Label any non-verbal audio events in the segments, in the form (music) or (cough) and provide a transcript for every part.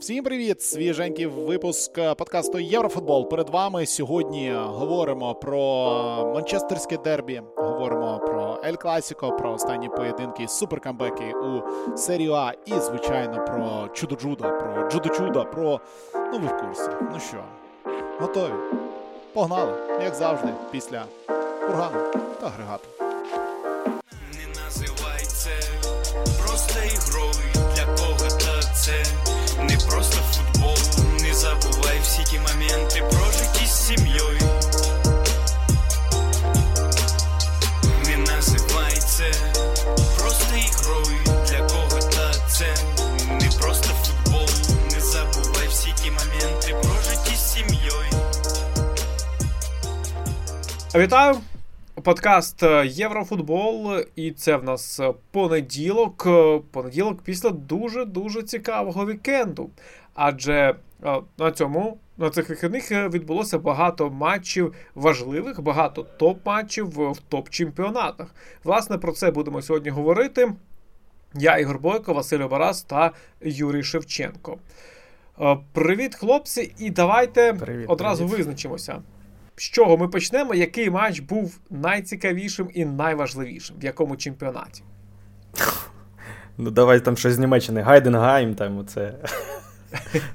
Всім привіт! Свіженький випуск подкасту Єврофутбол. Перед вами сьогодні говоримо про Манчестерське дербі, говоримо про Ель Класіко, про останні поєдинки, суперкамбеки у серію А і, звичайно, про чудо-джудо, про джудо-чудо, про ну ви в курсі. Ну що, готові? Погнали, як завжди, після кургану та агрегату. Просто футбол. Не забувай всі ті моменти прожиті з сім'єю. Не називай просто ігрою для кого-то це не просто футбол. Не забувай всі ті моменти прожиті з сім'єю. Вітаю! Подкаст е, Єврофутбол, і це в нас е, понеділок. Е, Понеділок після дуже-дуже цікавого вікенду. Адже на цьому, на цих вихідних відбулося багато матчів важливих, багато топ-матчів в топ-чемпіонатах. Власне, про це будемо сьогодні говорити. Я Ігор Бойко, Василь Барас та Юрій Шевченко. Привіт, хлопці, і давайте Привіт, одразу привіт. визначимося. З чого ми почнемо? Який матч був найцікавішим і найважливішим? В якому чемпіонаті? Ну, давай там щось з Німеччини. Гайденгайм, там оце. (laughs)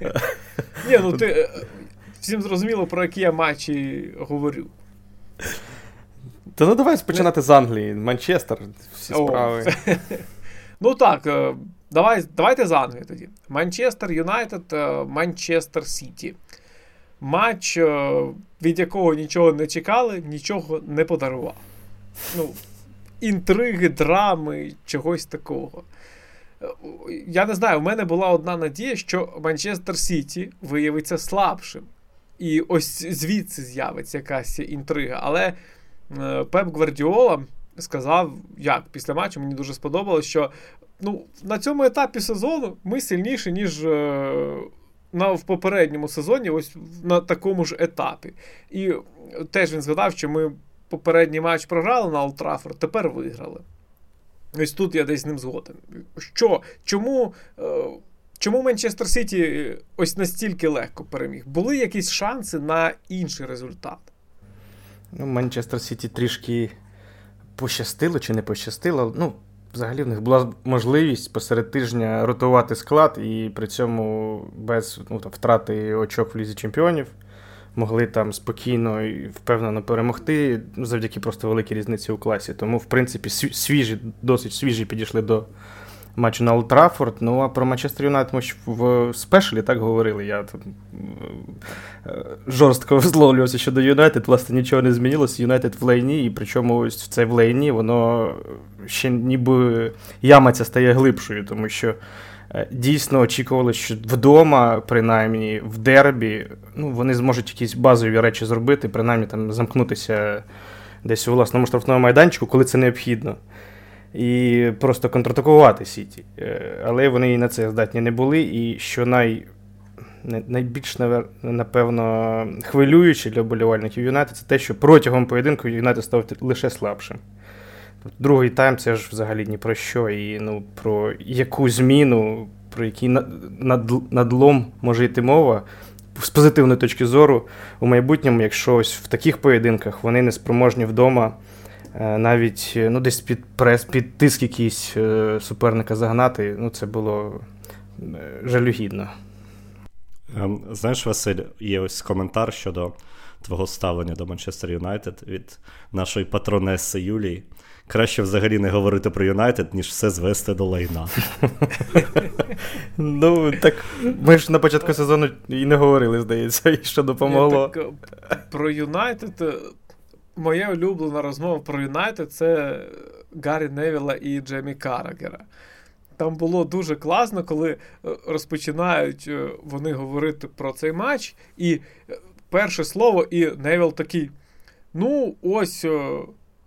Ні, ну ти е, всім зрозуміло, про які я матчі говорю. Та ну давай починати з Англії. Манчестер, всі справи. (laughs) Ну так, е, давай, давайте з Англії тоді. Манчестер Юнайтед, е, Манчестер Сіті. Матч, е, від якого нічого не чекали, нічого не подарував. Ну, інтриги, драми, чогось такого. Е, Я не знаю, в мене була одна надія, що Манчестер Сіті виявиться слабшим. І ось звідси з'явиться якась інтрига. Але е, Пеп Гвардіола сказав, як після матчу мені дуже сподобалось, що ну, на цьому етапі сезону ми сильніші, ніж на, в попередньому сезоні, ось на такому ж етапі. І теж він згадав, що ми попередній матч програли на Олд тепер виграли. Ось тут я десь з ним згоден. Що? Чому, е, чому Манчестер Сіті ось настільки легко переміг? Були якісь шанси на інший результат? Ну, Манчестер Сіті трішки пощастило чи не пощастило. Ну, взагалі в них була можливість посеред тижня ротувати склад і при цьому без ну, там, втрати очок в лізі чемпіонів. Могли там спокійно і впевнено перемогти завдяки просто великій різниці у класі. Тому, в принципі, свіжі, досить свіжі підійшли до матчу на Олд Траффорд. Ну а про Манчестер Юнайтед ми ж в спешалі так говорили. Я там е, жорстко (laughs) висловлювався щодо Юнайтед. Власне, нічого не змінилося. Юнайтед в лейні, і причому ось в це в лейні воно ще ніби яма ця стає глибшою, тому що. е, Дійсно очікували, що вдома, принаймні в дербі, ну, вони зможуть якісь базові речі зробити, принаймні там замкнутися десь у власному штрафному майданчику, коли це необхідно. І просто контратакувати Сіті. Е, Але вони і на це здатні не були. І що най, най- найбільш, напевно, хвилююче для вболівальників Юнайтед, це те, що протягом поєдинку Юнайтед став лише слабшим. Тобто Другий тайм це ж взагалі ні про що. І ну, про яку зміну, про який над- надлом може йти мова з позитивної точки зору у майбутньому, якщо ось в таких поєдинках вони не спроможні вдома навіть е, ну, десь під прес, під тиск якийсь е, суперника загнати, ну це було е, жалюгідно. Ем, Знаєш, Василь, є ось коментар щодо твого ставлення до Манчестер Юнайтед від нашої патронеси Юлії. Краще взагалі не говорити про Юнайтед, ніж все звести до лайна. (laughs) Ну, так ми ж на початку сезону і не говорили, здається, і (laughs) що допомогло. Е, про Юнайтед. Моя улюблена розмова про Юнайтед це Гаррі Невіла і Джемі Карагера. Там було дуже класно, коли е, розпочинають е, вони говорити про цей матч, і е, перше слово, і Невіл такий. Ну, ось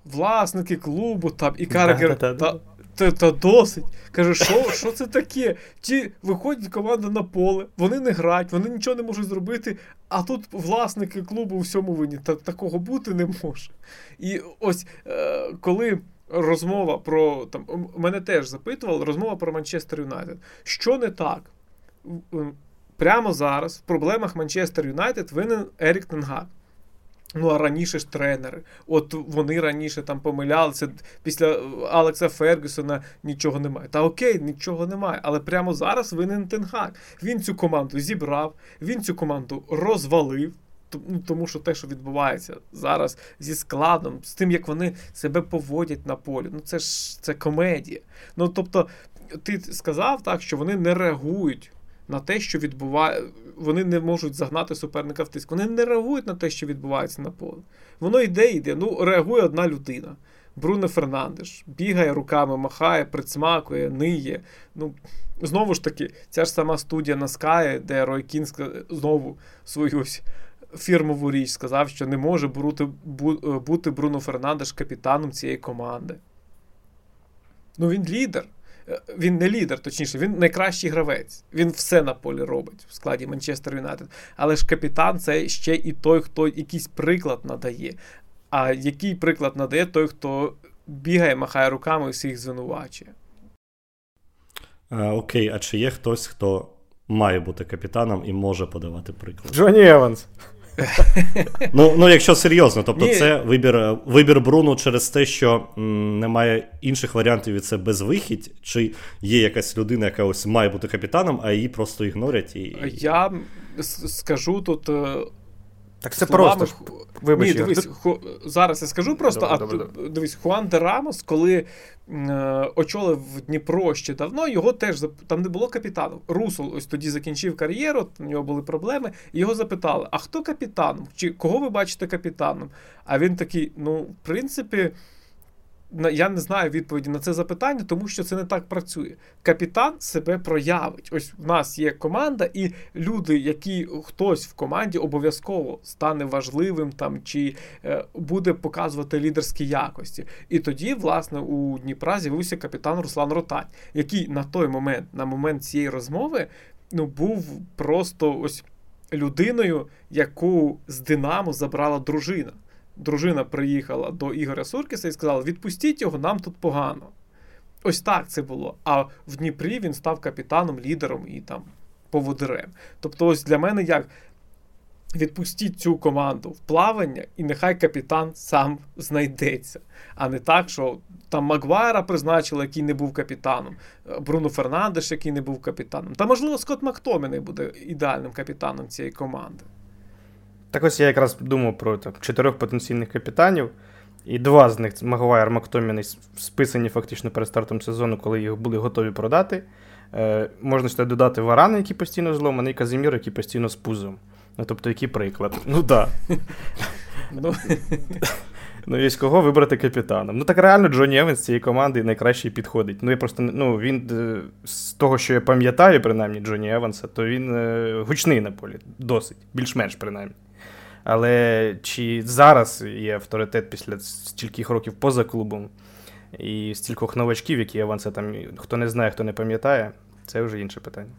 власники клубу там, і Карагер. Да-да-да. Та, та, та досить. Каже, що це таке? Ті виходять команда на поле, вони не грають, вони нічого не можуть зробити, а тут власники клубу у всьому винні. Та такого бути не може. І ось е, коли розмова про там мене теж запитували, розмова про Манчестер Юнайтед. Що не так? Прямо зараз в проблемах Манчестер Юнайтед винен Ерік Тенгак. Ну, а раніше ж тренери. От вони раніше там помилялися. Після Алекса Фергюсона нічого немає. Та окей, нічого немає. Але прямо зараз винен Тенгак. Він цю команду зібрав, він цю команду розвалив. Ну, тому що те, що відбувається зараз зі складом, з тим, як вони себе поводять на полі, ну це ж це комедія. Ну тобто, ти сказав так, що вони не реагують на те, що відбувається. Вони не можуть загнати суперника в тиск. Вони не реагують на те, що відбувається на полі. Воно йде, йде. Ну, реагує одна людина. Бруно Фернандеш бігає руками, махає, прицмакує, ниє. Ну, Знову ж таки, ця ж сама студія на Sky, де Рой Кін знову свою фірмову річ сказав, що не може бути, бути Бруно Фернандеш капітаном цієї команди. Ну, він лідер. Е, він не лідер, точніше, він найкращий гравець. Він все на полі робить в складі Манчестер Юнайтед. Але ж капітан це ще і той, хто якийсь приклад надає. А який приклад надає той, хто бігає, махає руками і всіх звинувачує. А, окей, а чи є хтось, хто має бути капітаном і може подавати приклад? Джоні Еванс. Ну, ну якщо серйозно, тобто Ні. це вибір вибір Бруну через те, що м, немає інших варіантів і це безвихідь, чи є якась людина, яка ось має бути капітаном, а її просто ігнорять. І... Я скажу тут е, так це словами... просто. Вибач, Ні, дивись, ху... зараз я скажу просто, добре, а добре, добре. дивись, Хуан де Рамос, коли е, очолив Дніпро ще давно, його теж там не було капітану. Русул ось тоді закінчив кар'єру, у нього були проблеми, і його запитали: а хто капітан? Чи кого ви бачите капітаном? А він такий: ну, в принципі я не знаю відповіді на це запитання, тому що це не так працює. Капітан себе проявить. Ось в нас є команда, і люди, які хтось в команді обов'язково стане важливим там чи е, буде показувати лідерські якості. І тоді, власне, у Дніпра з'явився капітан Руслан Ротань, який на той момент, на момент цієї розмови, ну був просто ось людиною, яку з Динамо забрала дружина дружина приїхала до Ігоря Суркіса і сказала: відпустіть його, нам тут погано. Ось так це було. А в Дніпрі він став капітаном, лідером і там поводирем. Тобто, ось для мене як. Відпустіть цю команду в плавання, і нехай капітан сам знайдеться. А не так, що там Магуайра призначили, який не був капітаном, Бруно Фернандеш, який не був капітаном. Та, можливо, Скотт Мактоміний буде ідеальним капітаном цієї команди. Так ось я якраз думав про там, чотирьох потенційних капітанів, і два з них Магуайр Мактоміней, списані фактично перед стартом сезону, коли їх були готові продати. Е, Можна ще додати Варана, який постійно зломаний, і Каземіро, який постійно з пузом. Ну, тобто, який приклад? Ну так. Ну, ну і з кого вибрати капітаном? Ну так реально Джоні Евенс з цієї команди найкраще підходить. Ну я просто ну він е, з того, що я пам'ятаю, принаймні Джоні Еванса, то він е, гучний на полі, досить, більш-менш принаймні. Але чи зараз є авторитет після стількох років поза клубом і стількох новачків, які аванси там хто не знає, хто не пам'ятає, це вже інше питання.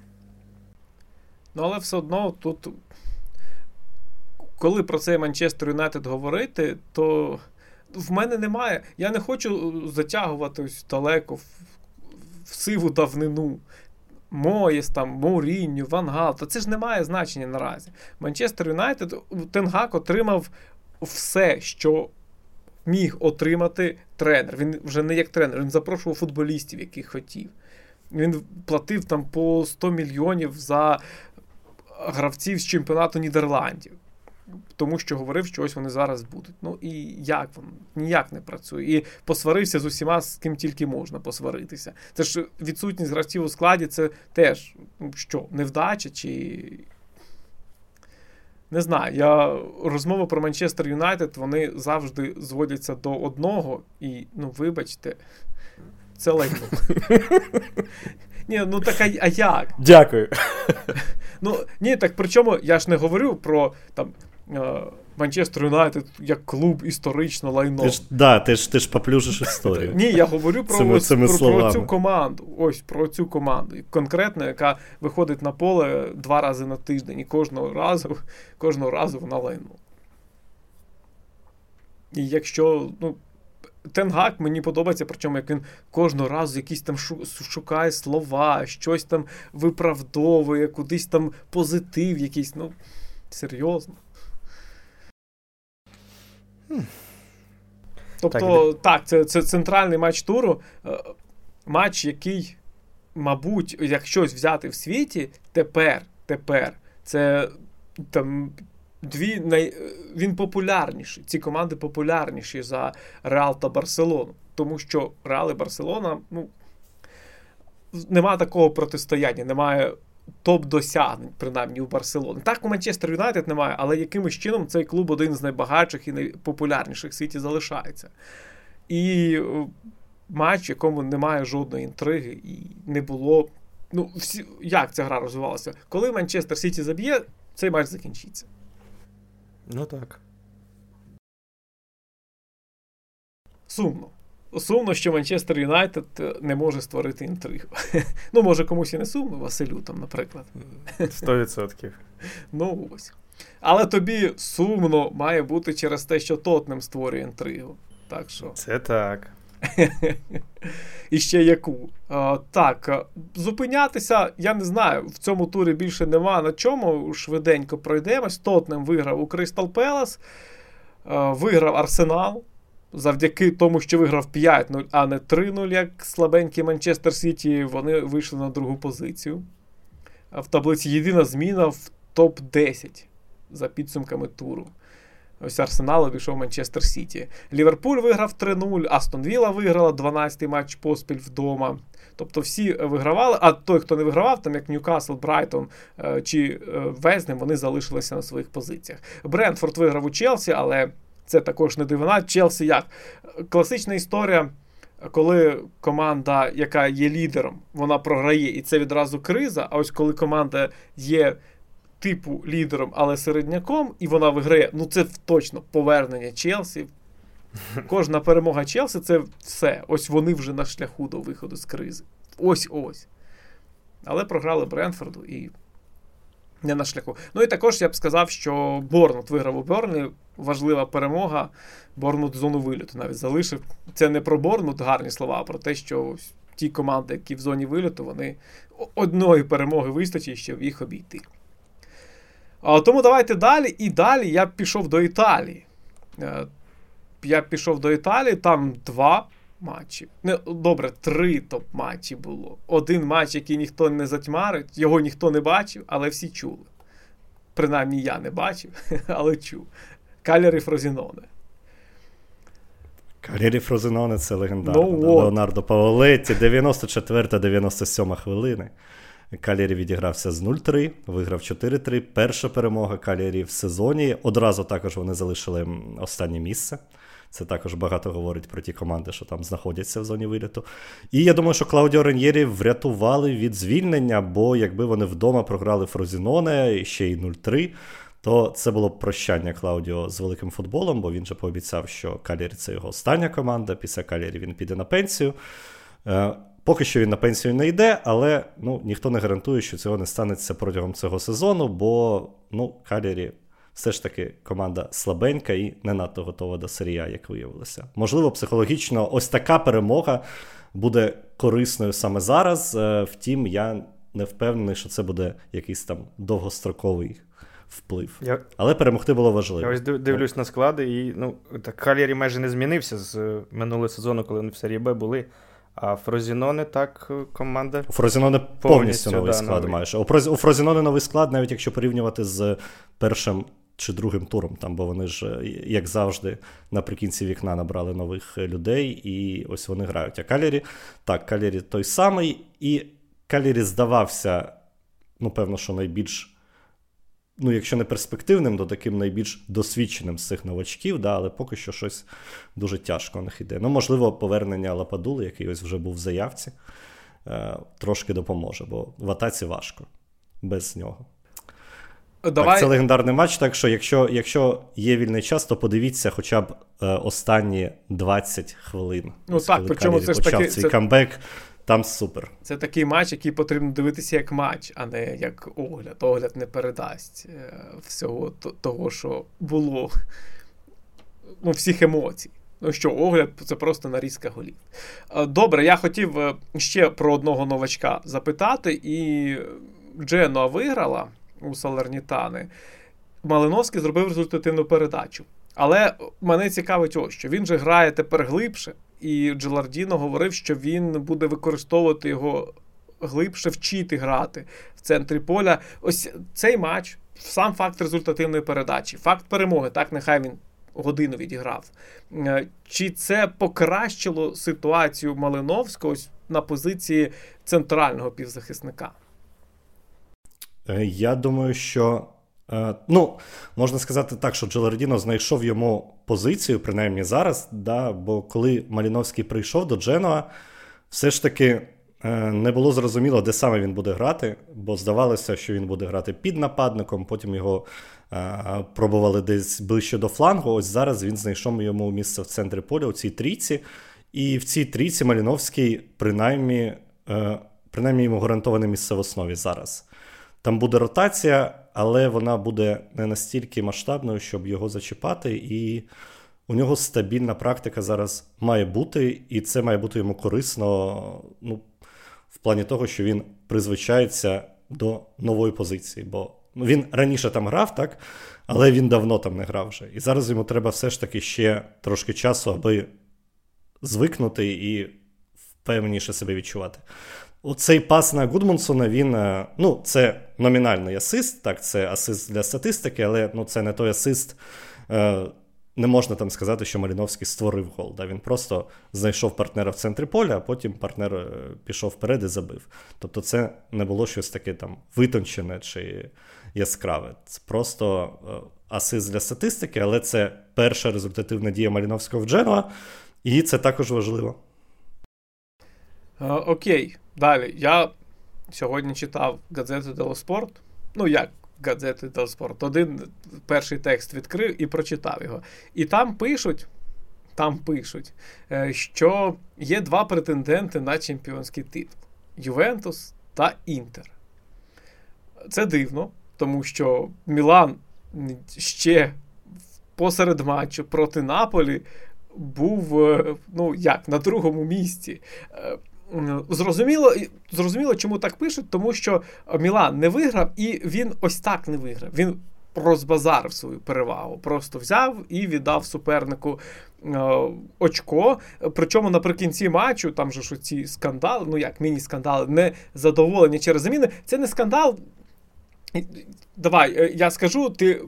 Ну, але все одно тут, коли про цей Манчестер Юнайтед говорити, то в мене немає. Я не хочу затягувати далеко в, в сиву давнину. Моєс, там, Моурінню, Вангал, то це ж не має значення наразі. Манчестер Юнайтед Тенгак отримав все, що міг отримати тренер. Він вже не як тренер, він запрошував футболістів, яких хотів. Він платив там по 100 мільйонів за гравців з чемпіонату Нідерландів тому що говорив, що ось вони зараз будуть. Ну і як воно ніяк не працює. І посварився з усіма, з ким тільки можна посваритися. Це ж відсутність гравців у складі, це теж ну, що, невдача чи. Не знаю, я розмови про Манчестер Юнайтед вони завжди зводяться до одного, і, ну, вибачте, це лайно. Ні, ну так а як? Дякую. Ну, ні, так причому я ж не говорю про там Манчестер Юнайтед як клуб історично лайно. Ти ж, да, ти ж ти ж поплюжиш історію. Ні, я говорю про цими, цими про, про цю команду. Ось про цю команду. Конкретно, яка виходить на поле два рази на тиждень, і кожного разу кожного разу вона лайно. І якщо, ну, Тенгак мені подобається, причому як він кожного разу якісь там шукає слова, щось там виправдовує, кудись там позитив якийсь. Ну, серйозно. Тобто, так, так це це центральний матч туру. Е, матч, який, мабуть, як щось взяти в світі, тепер, тепер, це там дві най... він популярніший. Ці команди популярніші за Реал та Барселону. Тому що Реал і Барселона, ну, нема такого протистояння, немає топ-досягнень, принаймні у Барселони. Так, у Манчестер Юнайтед немає, але якимось чином цей клуб один з найбагатших і найпопулярніших в світі залишається. І е, матч, в якому немає жодної інтриги, і не було. Ну, всі, як ця гра розвивалася? Коли Манчестер Сіті заб'є, цей матч закінчиться. Ну так. Сумно. Сумно, що Манчестер Юнайтед е, не може створити інтригу. (laughs) Ну, може, комусь і не сумно, Василю, там, наприклад. 100%. (laughs) Ну ось. Але тобі сумно має бути через те, що Тотнем створює інтригу. Так що. Це так. (laughs) І ще яку. А, Так, зупинятися, я не знаю, в цьому турі більше нема на чому. Швиденько пройдемось. Тотнем виграв у Кристал Пелас, виграв Арсенал. Завдяки тому, що виграв 5-0, а не 3-0, як слабенький Манчестер Сіті, вони вийшли на другу позицію. В таблиці єдина зміна в топ-10 за підсумками туру. Ось Арсенал обійшов Манчестер Сіті. Ліверпуль виграв 3-0, Астон Вілла виграла 12-й матч поспіль вдома. Тобто всі вигравали, а той, хто не вигравав, там як Ньюкасл, Брайтон е, чи е, Вестгем, вони залишилися на своїх позиціях. Брентфорд виграв у Челсі, але це також не дивина. Челсі як? Класична історія. Коли команда, яка є лідером, вона програє, і це відразу криза. А ось коли команда є типу лідером, але середняком, і вона виграє, ну це точно повернення Челсі. (laughs) Кожна перемога Челсі це все. Ось вони вже на шляху до виходу з кризи. Ось ось. Але програли Бренфорду і не на шляху. Ну і також я б сказав, що Борнут виграв у Бернлі. Важлива перемога. Борнут зону виліту навіть залишив. Це не про Борнут гарні слова, а про те, що ті команди, які в зоні виліту, вони одної перемоги вистачить, щоб їх обійти. А, Тому давайте далі. І далі я пішов до Італії. Е, я пішов до Італії, там два матчі. Не, Добре, три топ-матчі було. Один матч, який ніхто не затьмарить, його ніхто не бачив, але всі чули. Принаймні я не бачив, (laughs) але чув. Калери Фрозіноне. Калері Фрозіноне це легендарно. No, Леонардо Паволетті, 94-97 хвилини. Калєрі відігрався з 0-3, виграв 4-3. Перша перемога Калєрі в сезоні. Одразу також вони залишили останнє місце. Це також багато говорить про ті команди, що там знаходяться в зоні виліту. І я думаю, що Клаудіо Реньєрі врятували від звільнення, бо якби вони вдома програли Фрозіноне ще й 0-3, то це було прощання Клаудіо з великим футболом, бо він же пообіцяв, що Калєрі це його остання команда. Після Калєрі він піде на пенсію. Е, Поки що він на пенсію не йде, але ну, ніхто не гарантує, що цього не станеться протягом цього сезону, бо ну, Калірі все ж таки команда слабенька і не надто готова до серія, як виявилося. Можливо, психологічно ось така перемога буде корисною саме зараз. Е, втім, я не впевнений, що це буде якийсь там довгостроковий вплив. Я... Але перемогти було важливо. Я ось дивлюсь на склади, і ну, так Калірі майже не змінився з е, минулого сезону, коли вони в серії Б були. А Фрозіноне так е, команда. У Фрозіноне повністю, повністю новий да, склад новий. маєш. У Фрозіноне новий склад, навіть якщо порівнювати з першим чи другим туром, там, бо вони ж, е, як завжди, наприкінці вікна набрали нових людей, і ось вони грають. А Калірі, так, Калірі той самий, і Калірі здавався, ну, певно, що найбільш ну, якщо не перспективним, то таким найбільш досвідченим з цих новачків, да, але поки що щось дуже тяжко у них йде. Ну, можливо, повернення Лападули, який ось вже був в заявці, е, трошки допоможе, бо в атаці важко без нього. Давай. Так, Це легендарний матч, так що якщо якщо є вільний час, то подивіться хоча б е, останні 20 хвилин. Ну так, причому це ж почав таки, цей це... камбек. Там супер. Це такий матч, який потрібно дивитися як матч, а не як огляд. Огляд не передасть е, всього того, що було ну, всіх емоцій. Ну що, огляд це просто нарізка голів. Е, добре, я хотів е, ще про одного новачка запитати, і Дженуа виграла у Салернітани. Малиновський зробив результативну передачу. Але мене цікавить ось що він же грає тепер глибше, і Джелардіно говорив, що він буде використовувати його глибше вчити грати в центрі поля. Ось цей матч, сам факт результативної передачі, факт перемоги, так нехай він годину відіграв. Е, чи це покращило ситуацію Малиновського на позиції центрального півзахисника? Е, я думаю, що. Е, ну, можна сказати так, що Джелардіно знайшов йому позицію, принаймні зараз. да, Бо коли Маліновський прийшов до Дженуа, все ж таки не було зрозуміло, де саме він буде грати, бо здавалося, що він буде грати під нападником, потім його пробували десь ближче до флангу. Ось зараз він знайшов йому місце в центрі поля у цій трійці. І в цій трійці Маліновський, принаймні, е, принаймні йому гарантоване місце в основі зараз. Там буде ротація, але вона буде не настільки масштабною, щоб його зачіпати. І у нього стабільна практика зараз має бути, і це має бути йому корисно ну, в плані того, що він призвичається до нової позиції. Бо Ну, Він раніше там грав, так? але він давно там не грав вже. І зараз йому треба все ж таки ще трошки часу, аби звикнути і впевненіше себе відчувати. Оцей пас на Гудмунсона, він, е, ну, це номінальний асист, так, це асист для статистики, але ну, це не той асист. Е, не можна там сказати, що Маліновський створив гол. Да? Він просто знайшов партнера в центрі поля, а потім партнер е, пішов вперед і забив. Тобто, це не було щось таке там витончене чи яскраве. Це просто асист для статистики, але це перша результативна дія Маліновського в Дженуа, і це також важливо. Окей, далі. Я сьогодні читав газету Дело Спорт. Ну, як газети Дело Спорт. Один перший текст відкрив і прочитав його. І там пишуть. Там пишуть, е, що є два претенденти на чемпіонський титул: Ювентус та Інтер. Це дивно, тому що Мілан ще посеред матчу проти Наполі був е, ну як, на другому місці. Зрозуміло, зрозуміло, чому так пишуть, тому що Мілан не виграв, і він ось так не виграв. Він розбазарив свою перевагу. Просто взяв і віддав супернику е, очко. Причому наприкінці матчу, там же ж ці скандали, ну як міні-скандали, не задоволення через заміни. Це не скандал. Давай, е, я скажу, ти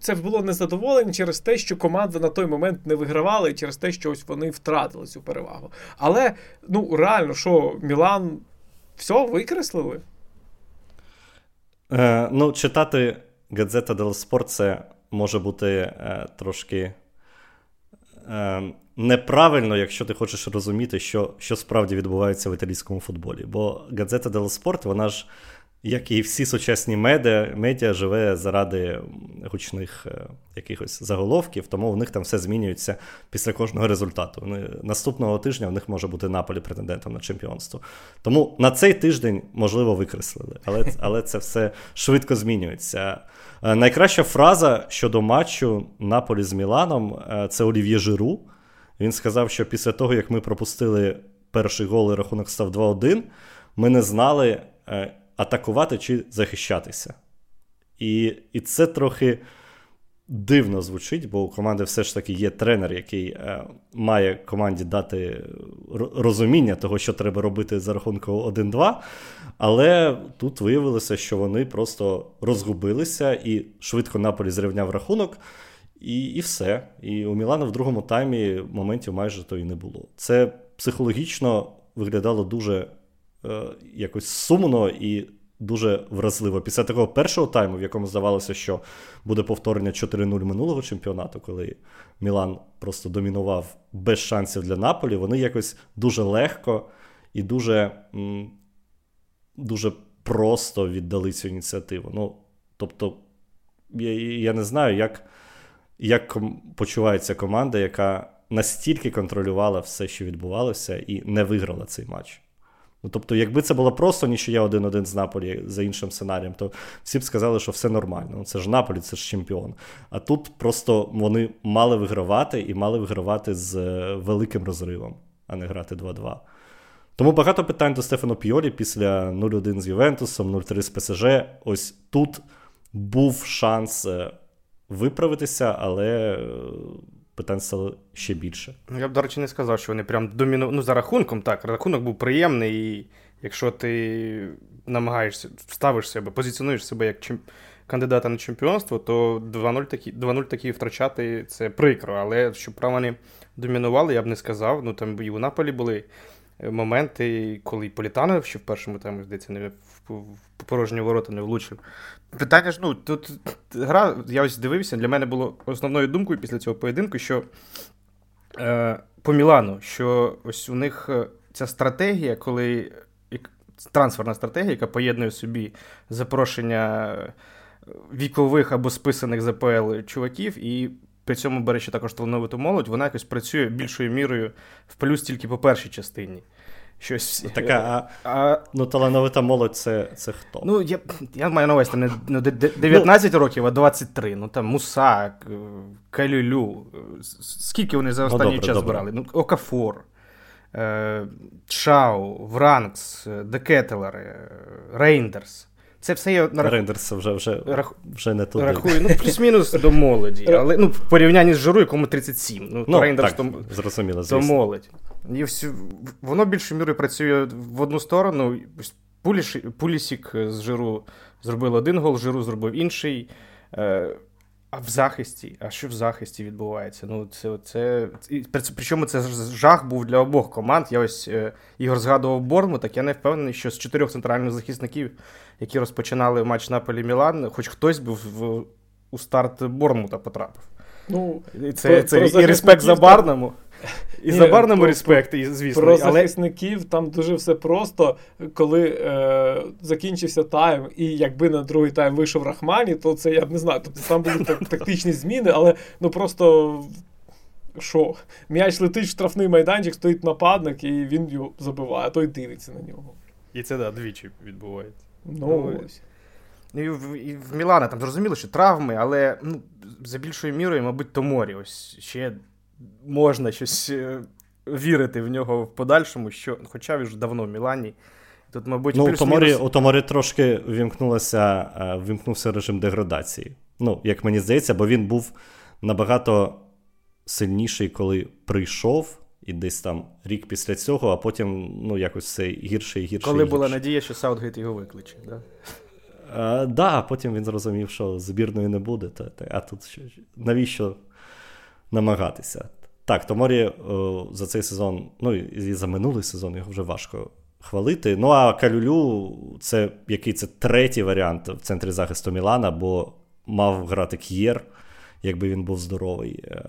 це було незадоволення через те, що команда на той момент не вигравала, і через те, що ось вони втратили цю перевагу. Але ну реально, що Мілан все викреслили? Е, Ну, читати Gazzetta dello Sport це може бути е, трошки е, неправильно, якщо ти хочеш розуміти, що що справді відбувається в італійському футболі. Бо Gazzetta dello Sport, вона ж як і всі сучасні медіа, медіа живе заради гучних е, якихось заголовків, тому в них там все змінюється після кожного результату. Вони, наступного тижня в них може бути наполі претендентом на чемпіонство. Тому на цей тиждень, можливо, викреслили, але (laughs) але це все швидко змінюється. Е, найкраща фраза щодо матчу Наполі з Міланом е, це Олів'є Жиру. Він сказав, що після того, як ми пропустили перший гол і рахунок став 2-1, ми не знали атакувати чи захищатися. І і це трохи дивно звучить, бо у команди все ж таки є тренер, який е, має команді дати розуміння того, що треба робити за рахунку 1-2. Але тут виявилося, що вони просто розгубилися і швидко Наполі зрівняв рахунок. І і все. І у Мілана в другому таймі моментів майже то і не було. Це психологічно виглядало дуже Е, якось сумно і дуже вразливо. Після такого першого тайму, в якому здавалося, що буде повторення 4-0 минулого чемпіонату, коли Мілан просто домінував без шансів для Наполі, вони якось дуже легко і дуже дуже просто віддали цю ініціативу. Ну, Тобто, я, я не знаю, як, як почувається команда, яка настільки контролювала все, що відбувалося, і не виграла цей матч. Ну, тобто, якби це було просто нічия 1-1 з Наполі за іншим сценарієм, то всі б сказали, що все нормально. Ну, Це ж Наполі, це ж чемпіон. А тут просто вони мали вигравати і мали вигравати з е, великим розривом, а не грати 2-2. Тому багато питань до Стефано Піолі після 0-1 з Ювентусом, 0-3 з ПСЖ. Ось тут був шанс е, виправитися, але е, питань стало ще більше. Ну, я б, до речі, не сказав, що вони прям домінували. Ну, за рахунком, так, рахунок був приємний, і якщо ти намагаєшся, ставиш себе, позиціонуєш себе як чемп... кандидата на чемпіонство, то 2-0 такі, 2-0 такі втрачати це прикро. Але щоб права вони домінували, я б не сказав. Ну там і у Наполі були моменти, коли Політано ще в першому таймі, здається, не в порожні ворота не влучив. Питання ж, ну, тут гра, я ось дивився, для мене було основною думкою після цього поєдинку, що е, по Мілану, що ось у них е, ця стратегія, коли трансферна стратегія, яка поєднує собі запрошення вікових або списаних ЗПЛ чуваків, і при цьому бере ще також талановиту молодь, вона якось працює більшою мірою в плюс тільки по першій частині. Щось... Така, а, а, ну, талановита молодь це це хто? Ну, я я маю на увазі там не 19 ну, років, а 23. Ну там Мусак, Калюлю. Скільки вони за останній ну, добре, час добре. збирали? Ну, Окафор, е, Чау, Вранкс, Декетелер, Рейндерс. Це все є на Рендерс вже вже, Рах... вже не туди. Рахую, ну, плюс-мінус до молоді. Але ну, в порівнянні з Жиру, якому 37. Ну, ну Рендерс так, то, зрозуміло, то молодь. І всі, воно більшою мірою працює в одну сторону. Пуліш, Пулісік з Жиру зробив один гол, Жиру зробив інший. А в захисті, а що в захисті відбувається? Ну, це, це, Причому це жах був для обох команд. Я ось е, Ігор згадував Борму, так я не впевнений, що з чотирьох центральних захисників, які розпочинали матч Наполі Мілан, хоч хтось би в, у старт Борнмута потрапив. Ну, це, про, це про і респект за Барному. І Ні, за Барному респект, і, звісно. Про але... захисників там дуже все просто. Коли е, закінчився тайм, і якби на другий тайм вийшов Рахмані, то це я б не знаю. Тобто там були так, тактичні зміни, але ну просто. Що? М'яч летить в штрафний майданчик, стоїть нападник, і він його забиває, а той дивиться на нього. І це, да, двічі відбувається. Ну, ну ось. Ну, і в, і в Мілана там зрозуміло, що травми, але ну, за більшою мірою, мабуть, Томорі. Ось ще можна щось е, вірити в нього в подальшому, що, хоча він вже давно в Мілані. Тут, мабуть, ну, у Томорі, у Томорі трошки вімкнулося, е, вимкнувся режим деградації. Ну, як мені здається, бо він був набагато сильніший, коли прийшов. І десь там рік після цього, а потім ну, якось все гірше і гірше. Коли і була надія, що Саутгейт його викличе, так? Да? Так, да, потім він зрозумів, що збірної не буде. Та, та, А тут що, навіщо намагатися? Так, Томорі о, за цей сезон, ну і за минулий сезон його вже важко хвалити. Ну а Калюлю це який це третій варіант в центрі захисту Мілана, бо мав грати К'єр, якби він був здоровий. Е,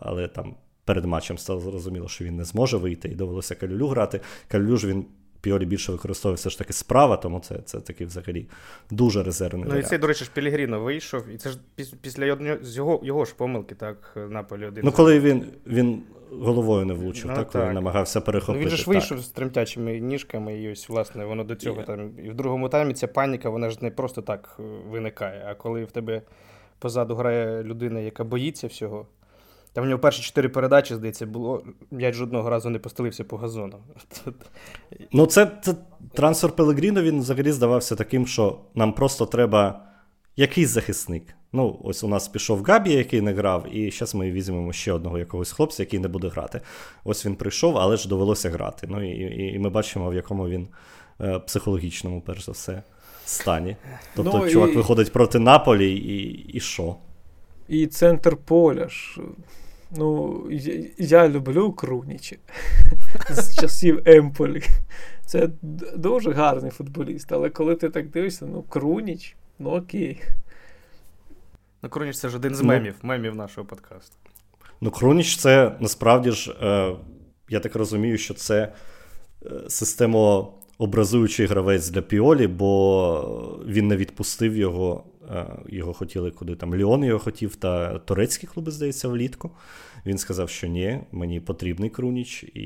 але там перед матчем стало зрозуміло, що він не зможе вийти, і довелося Калюлю грати. Калюлю ж він Піорі більше використовує все ж таки справа, тому це це такий взагалі дуже резервний. Ну варіант. і цей, до речі, ж Пілігріно вийшов, і це ж після його його ж помилки, так, Наполі один. Ну, коли він він головою не влучив, ну, так, коли так. намагався перехопити. Ну, Він же ж вийшов з тремтячими ніжками, і ось, власне, воно до цього yeah. там. І в другому таймі ця паніка, вона ж не просто так е, виникає. А коли в тебе позаду грає людина, яка боїться всього. Там в нього перші чотири передачі, здається, було. Я жодного разу не постелився по газону. Ну, це, це трансфер Пелегріно, він взагалі здавався таким, що нам просто треба якийсь захисник. Ну, ось у нас пішов Габі, який не грав, і зараз ми візьмемо ще одного якогось хлопця, який не буде грати. Ось він прийшов, але ж довелося грати. Ну і і, і ми бачимо, в якому він е, психологічному, перш за все, стані. Тобто, ну, чувак і... виходить проти Наполі, і і що? І центр поля ж. Ну, я, я люблю Крунічі з часів Емполі. Це дуже гарний футболіст, але коли ти так дивишся, ну, Круніч, ну окей. Ну, Круніч це ж один з ну, мемів, мемів нашого подкасту. Ну, Круніч це насправді ж, е, я так розумію, що це е, системообразуючий гравець для Піолі, бо він не відпустив його його хотіли куди там. Ліон його хотів, та турецькі клуби, здається, влітку. Він сказав, що ні, мені потрібний Круніч, і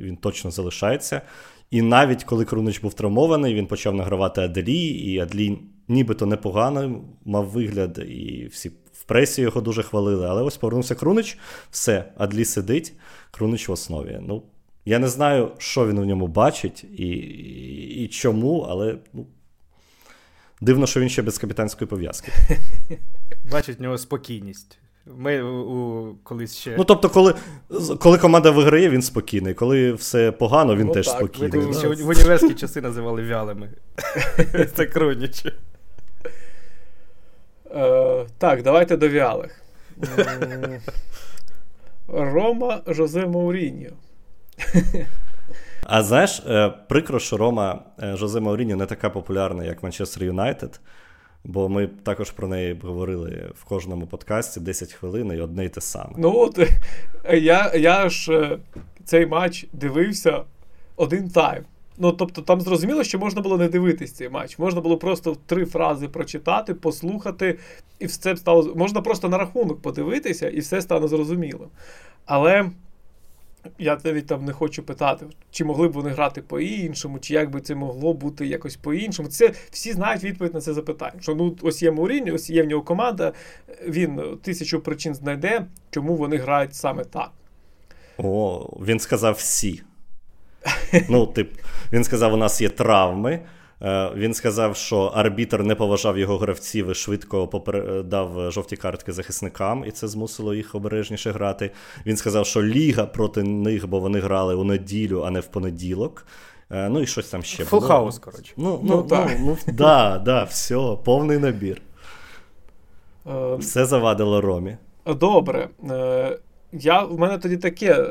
він точно залишається. І навіть коли Крунич був травмований, він почав награвати Аделі, і Адлі нібито непогано мав вигляд, і всі в пресі його дуже хвалили. Але ось повернувся Крунич, все, Адлі сидить, Крунич в основі. Ну, Я не знаю, що він в ньому бачить і і, і чому, але ну, дивно, що він ще без капітанської пов'язки. (laughs) Бачить в нього спокійність. Ми у, колись ще. Ну, тобто, коли коли команда виграє, він спокійний. Коли все погано, він ну, теж так, спокійний. Ми ще в універські часи називали вялими. (laughs) Це крунічі. Е, так, давайте до вялих. Рома Жозе Мауріньо. А знаєш, е, прикро, що Рома е, Жозе Мауріньо не така популярна, як Манчестер Юнайтед. Бо ми також про неї говорили в кожному подкасті 10 хвилин і одне й те саме. Ну от (laughs) я я ж е, цей матч дивився один тайм. Ну, тобто, там зрозуміло, що можна було не дивитись цей матч. Можна було просто три фрази прочитати, послухати, і все стало. Можна просто на рахунок подивитися, і все стане зрозумілим. Але я навіть там не хочу питати, чи могли б вони грати по-іншому, чи як би це могло бути якось по-іншому. Це всі знають відповідь на це запитання. Що ну ось є Маурінь, ось є в нього команда, він тисячу причин знайде, чому вони грають саме так. О, він сказав всі. Ну, тип, він сказав, у нас є травми. Е, він сказав, що арбітр не поважав його гравців і швидко попер... дав жовті картки захисникам, і це змусило їх обережніше грати. Він сказав, що ліга проти них, бо вони грали у неділю, а не в понеділок. Е, ну і щось там ще було. хаос, коротше. Ну, ну, ну, так, ну, да, да, все, повний набір. Е, все завадило Ромі. Добре. Я, У мене тоді таке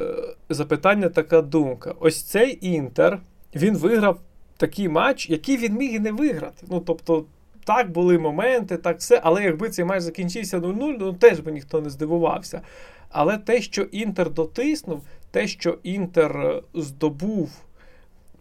запитання, така думка. Ось цей Інтер він виграв такий матч, який він міг і не виграти. Ну, тобто, так були моменти, так все. Але якби цей матч закінчився 0-0, ну теж би ніхто не здивувався. Але те, що Інтер дотиснув, те, що Інтер е, здобув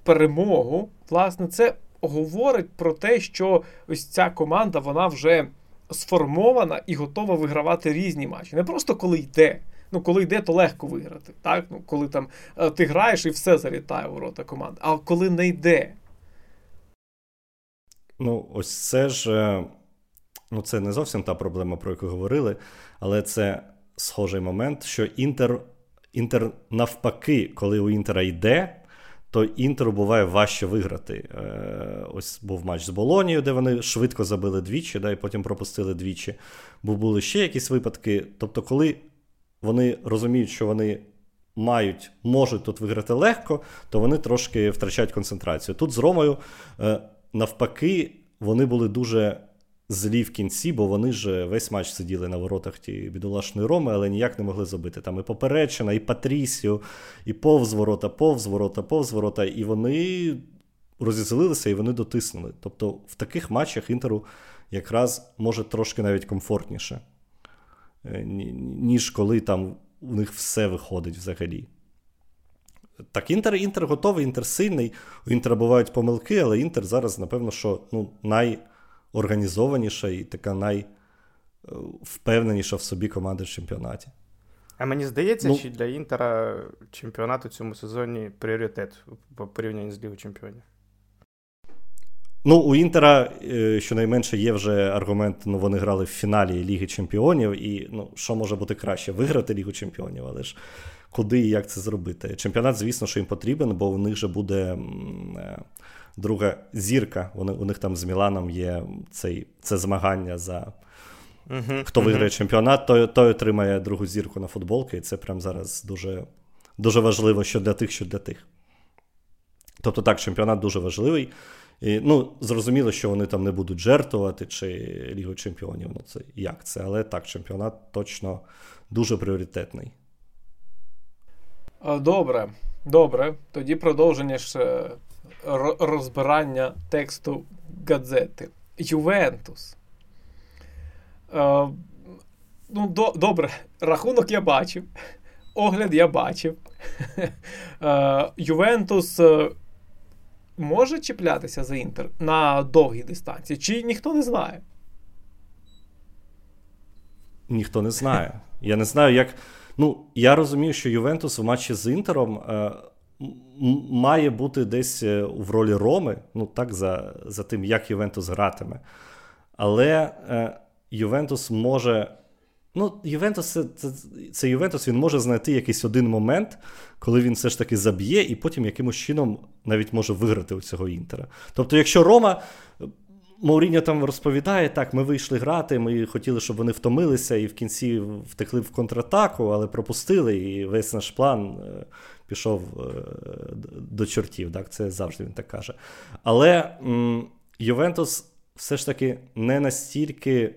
перемогу, власне, це говорить про те, що ось ця команда вона вже сформована і готова вигравати різні матчі. Не просто коли йде. Ну, коли йде, то легко виграти. Так? Ну, Коли там е, ти граєш і все залітає у рота команди. А коли не йде, Ну, ось це ж. Е, ну, це не зовсім та проблема, про яку говорили, але це схожий момент, що Інтер, Інтер навпаки, коли у Інтера йде, то Інтеру буває важче виграти. Е, ось був матч з Болонією, де вони швидко забили двічі, да, і потім пропустили двічі. Бо були ще якісь випадки. Тобто, коли вони розуміють, що вони мають, можуть тут виграти легко, то вони трошки втрачають концентрацію. Тут з Ромою. Е, навпаки, вони були дуже злі в кінці, бо вони ж весь матч сиділи на воротах ті бідолашної Роми, але ніяк не могли забити. Там і Поперечина, і Патрісіо, і повз ворота, повз ворота, повз ворота. І вони розізлилися і вони дотиснули. Тобто в таких матчах Інтеру якраз може трошки навіть комфортніше, е, ніж коли там у них все виходить взагалі. Так, Інтер Інтер готовий, Інтер сильний. У Інтера бувають помилки, але Інтер зараз, напевно, що ну, найорганізованіша і така найвпевненіша в собі команда в чемпіонаті. А мені здається, ну, чи для Інтера чемпіонат у цьому сезоні пріоритет по порівнянні з Лігою Чемпіонів? Ну, у Інтера е, щонайменше є вже аргумент, ну вони грали в фіналі Ліги Чемпіонів, і ну, що може бути краще? Виграти Лігу Чемпіонів, але ж куди і як це зробити. Чемпіонат, звісно, що їм потрібен, бо у них же буде е, друга зірка. Вони, У них там з Міланом є цей, це змагання за. Uh-huh, Хто виграє uh-huh. чемпіонат, той той отримає другу зірку на футболки, і це прям зараз дуже дуже важливо, що для тих, що для тих. Тобто так, чемпіонат дуже важливий. І, Ну, Зрозуміло, що вони там не будуть жертвувати чи Лігу чемпіонів. Ну, це як це? Але так, чемпіонат точно дуже пріоритетний. Добре, добре. Тоді продовження ж розбирання тексту газети. Ювентус. Е, ну, до, Добре, рахунок я бачив. Огляд я бачив. (laughs) Е, Ювентус е, може чіплятися за Інтер на довгій дистанції, чи ніхто не знає? ніхто не знає. Я не знаю, як. Ну, я розумію, що Ювентус в матчі з Інтером е, має бути десь е, в ролі Роми, ну так, за за тим, як Ювентус гратиме. Але е, Ювентус може. Ну, Ювентус це, це, це Ювентус, він може знайти якийсь один момент, коли він все ж таки заб'є, і потім якимось чином навіть може виграти у цього Інтера. Тобто, якщо Рома. Мауріньо там розповідає, так, ми вийшли грати, ми хотіли, щоб вони втомилися і в кінці втекли в контратаку, але пропустили, і весь наш план е, пішов е, до чортів. Так, Це завжди він так каже. Але м, Ювентус все ж таки не настільки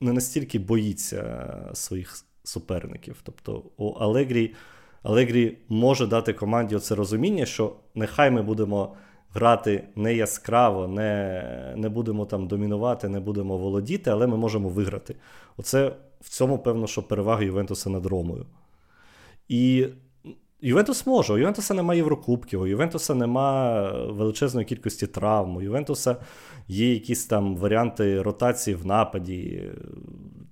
не настільки боїться своїх суперників. Тобто у Алегрі Алегрі може дати команді оце розуміння, що нехай ми будемо грати не яскраво, не не будемо там домінувати, не будемо володіти, але ми можемо виграти. Оце в цьому, певно, що перевага Ювентуса над Ромою. І Ювентус може, у Ювентуса немає Єврокубків, у Ювентуса немає величезної кількості травм, у Ювентуса є якісь там варіанти ротації в нападі.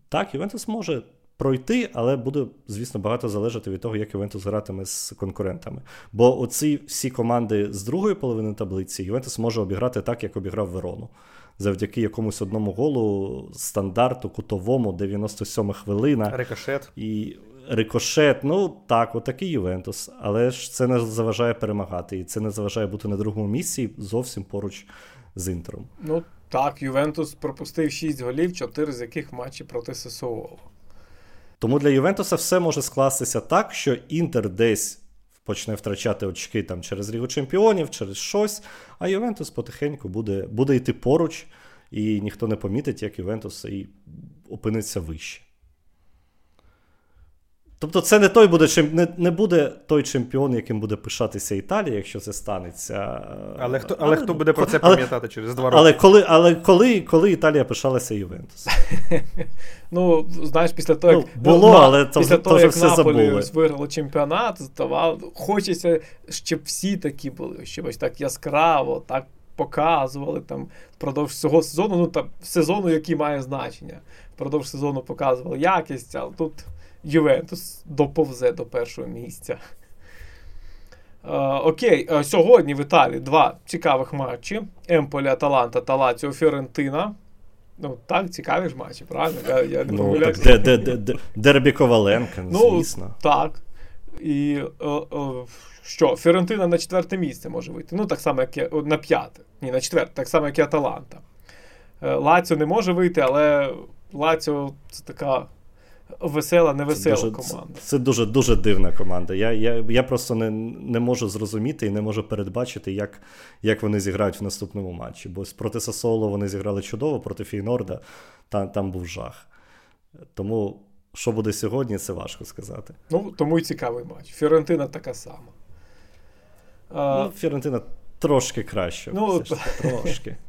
Так, Ювентус може пройти, але буде, звісно, багато залежати від того, як Ювентус гратиме з конкурентами. Бо оці всі команди з другої половини таблиці Ювентус може обіграти так, як обіграв Верону. Завдяки якомусь одному голу, стандарту, кутовому, 97 хвилина. Рикошет. І рикошет. Ну так, отакий Ювентус. Але ж це не заважає перемагати. І це не заважає бути на другому місці зовсім поруч з Інтером. Ну так, Ювентус пропустив 6 голів, 4 з яких матчі проти ССО. Тому для Ювентуса все може скластися так, що Інтер десь почне втрачати очки там через Лігу Чемпіонів, через щось, а Ювентус потихеньку буде буде йти поруч, і ніхто не помітить, як Ювентус і опиниться вище. Тобто, це не той буде не, не буде той чемпіон, яким буде пишатися Італія, якщо це станеться. Але хто але, але хто буде про це пам'ятати але, через два роки? Але коли але коли, коли Італія пишалася Ювентус? (laughs) Ну, знаєш, після того, як ну, було, на, але то, після то, того, то як все Наполі забули. виграло чемпіонат, здавав, хочеться, щоб всі такі були, щоб ось так яскраво, так показували там впродовж цього сезону, ну там сезону, який має значення. Впродовж сезону показували якість, але тут. Ювентус доповзе до першого місця. Е, окей, е, сьогодні в Італії два цікавих матчі: Емполі, Аталанта та Лаціо Фіорентина. Ну, так, цікаві ж матчі, правильно? Я, я не ну, так, де, де, де, Дербі Коваленка, ну, звісно. Так. І е, е, що, Фіорентина на четверте місце може вийти. Ну, так само, як і, на п'яте. Ні, на четверте, так само, як і Аталанта. Лаціо не може вийти, але Лаціо це така весела, невесела це команда. Це, це дуже дуже дивна команда. Я я, я просто не не можу зрозуміти і не можу передбачити, як як вони зіграють в наступному матчі. Бо проти Сасоло вони зіграли чудово, проти Фейнорда там, там був жах. Тому. Що буде сьогодні, це важко сказати. Ну, тому й цікавий матч. Фіорентина така сама. Ну, Фіорентина трошки краще. Ну, трошки. (laughs)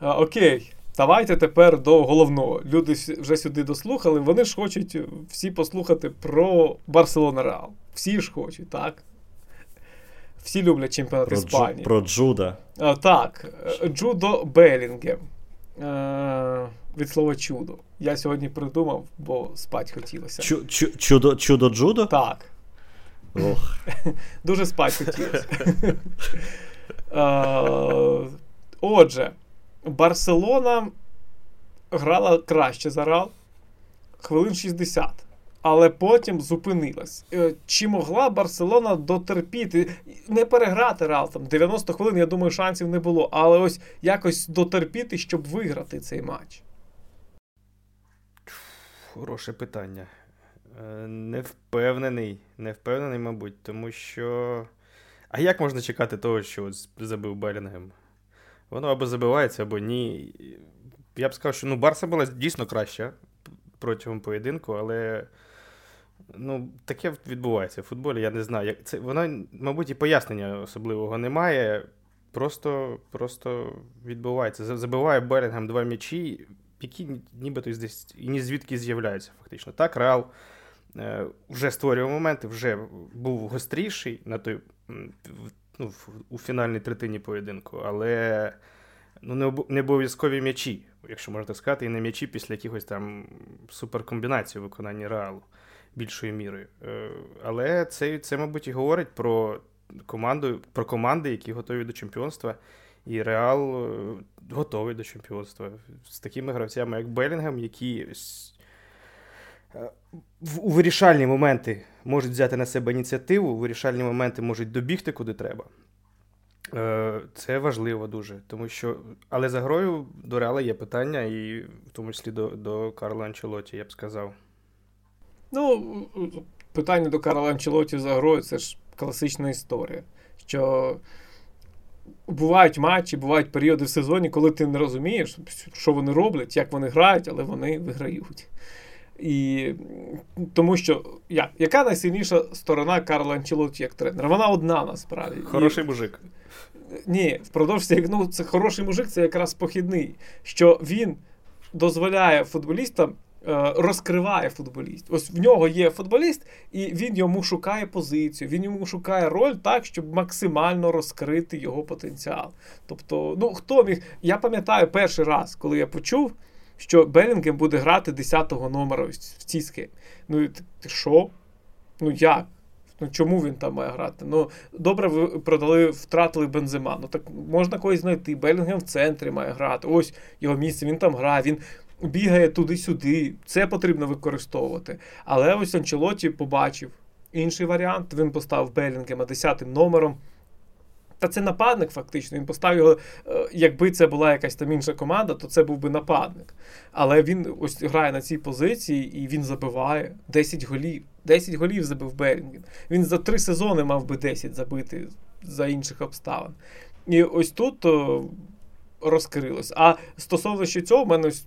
А, окей. Давайте тепер до головного. Люди вже сюди дослухали. Вони ж хочуть всі послухати про Барселона Реал. Всі ж хочуть, так? Всі люблять чемпіонат про Іспанії. Джу, про Джуда. А, Так, Джудо Белінгем. Е, від слова чудо. Я сьогодні придумав, бо спать хотілося. Чу, чу, чудо чудо Джудо? Так. Ох. (laughs) Дуже спать хотілося. (laughs) Е, отже. Барселона грала краще за Реал, хвилин 60. Але потім зупинилась. Е, чи могла Барселона дотерпіти, не переграти Реал там 90 хвилин, я думаю, шансів не було. Але ось якось дотерпіти, щоб виграти цей матч? Хороше питання. Е, не впевнений, не впевнений, мабуть, тому що. А як можна чекати того, що забив Белінгем? Воно або забивається, або ні. Я б сказав, що ну, Барса була дійсно краща протягом поєдинку, але ну, таке відбувається в футболі. Я не знаю. Як це, Воно, мабуть, і пояснення особливого немає. Просто просто відбувається. Забиває Берінгем два м'ячі, які нібито десь і ні звідки з'являються, фактично. Так, Реал е, вже створював моменти, вже був гостріший на той ну, у фінальній третині поєдинку, але ну, не обов'язкові м'ячі, якщо можна сказати, і не м'ячі після якихось там суперкомбінація в виконанні реалу більшою мірою. Е, але це, це, мабуть, і говорить про команду, про команди, які готові до чемпіонства. І Реал е, готовий до чемпіонства з такими гравцями, як Белінгем, які у вирішальні моменти можуть взяти на себе ініціативу, у вирішальні моменти можуть добігти куди треба. Е, це важливо дуже. тому що, Але за грою до Реала є питання, і в тому числі до до Карла Анчелоті, я б сказав. Ну, питання до Карла Анчелоті за грою це ж класична історія. Що бувають матчі, бувають періоди в сезоні, коли ти не розумієш, що вони роблять, як вони грають, але вони виграють. І тому що як, яка найсильніша сторона Карла Анчелоті як тренера? Вона одна насправді. Хороший мужик. Ні, впродовж ну, це хороший мужик, це якраз похідний, що він дозволяє футболістам Е, розкриває футболіст. Ось в нього є футболіст, і він йому шукає позицію, він йому шукає роль так, щоб максимально розкрити його потенціал. Тобто, ну хто міг. Я пам'ятаю перший раз, коли я почув, що Белінгем буде грати 10-го номера в цій схемі. Ну, ти що? Ну як? Ну чому він там має грати? Ну добре, ви продали, втратили бензима. Ну так можна когось знайти. Белінгем в центрі має грати. Ось його місце, він там грає. Він бігає туди-сюди. Це потрібно використовувати. Але ось Анчелоті побачив інший варіант. Він поставив Белінгема 10 номером. Та це нападник, фактично. Він поставив його, е, якби це була якась там інша команда, то це був би нападник. Але він ось грає на цій позиції і він забиває 10 голів. 10 голів забив Белінгем. Він за три сезони мав би 10 забити за інших обставин. І ось тут розкрилось. А стосовно ще цього, в мене ось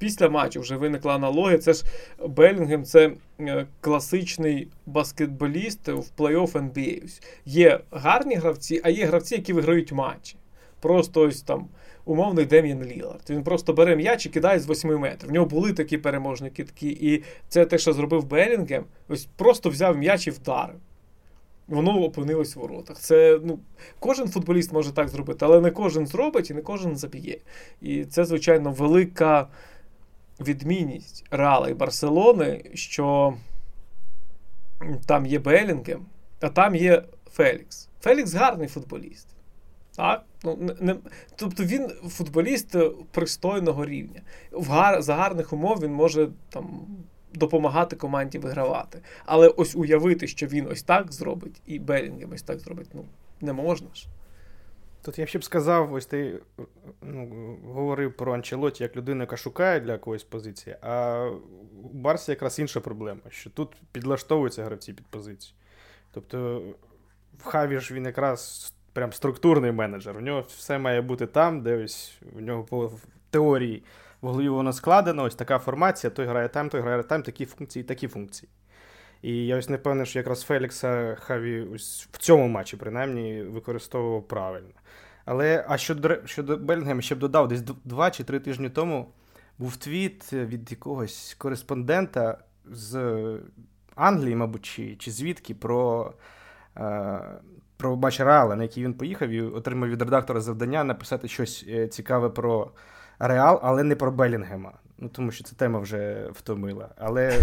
після матчу вже виникла аналогія. Це ж Белінгем, це е, класичний баскетболіст в плей-офф NBA. Є гарні гравці, а є гравці, які виграють матчі. Просто ось там. Умовний Дем'ян Лілард. Він просто бере м'яч і кидає з 8 метрів. В нього були такі переможні китки. І це те, що зробив Белінгем, ось просто взяв м'яч і вдарив. Воно опинилось в воротах. Це ну, кожен футболіст може так зробити, але не кожен зробить і не кожен заб'є. І це, звичайно, велика відмінність Реала і Барселони, що там є Белінгем, а там є Фелікс. Фелікс гарний футболіст. Так? Ну, не, Тобто він футболіст пристойного рівня. В гар, За гарних умов він може там. Допомагати команді вигравати. Але ось уявити, що він ось так зробить, і Белінгем ось так зробить, ну не можна ж. Тут я ще б сказав, ось ти ну, говорив про Анчелоті як людину, яка шукає для якоїсь позиції, а у Барсі якраз інша проблема, що тут підлаштовуються гравці під позицію. Тобто в Хаві ж він якраз прям структурний менеджер. У нього все має бути там, де ось у нього в теорії в голові воно складено, ось така формація, той грає там, той грає там, такі функції, такі функції. І я ось не певний, що якраз Фелікса Хаві ось в цьому матчі, принаймні, використовував правильно. Але а щодо щодо Белінгема, ще б додав, десь два чи три тижні тому був твіт від якогось кореспондента з Англії, мабуть, чи чи звідки про е, про матч Реала, на який він поїхав і отримав від редактора завдання написати щось е, цікаве про Реал, але не про Белінгема. Ну, тому що ця тема вже втомила. Але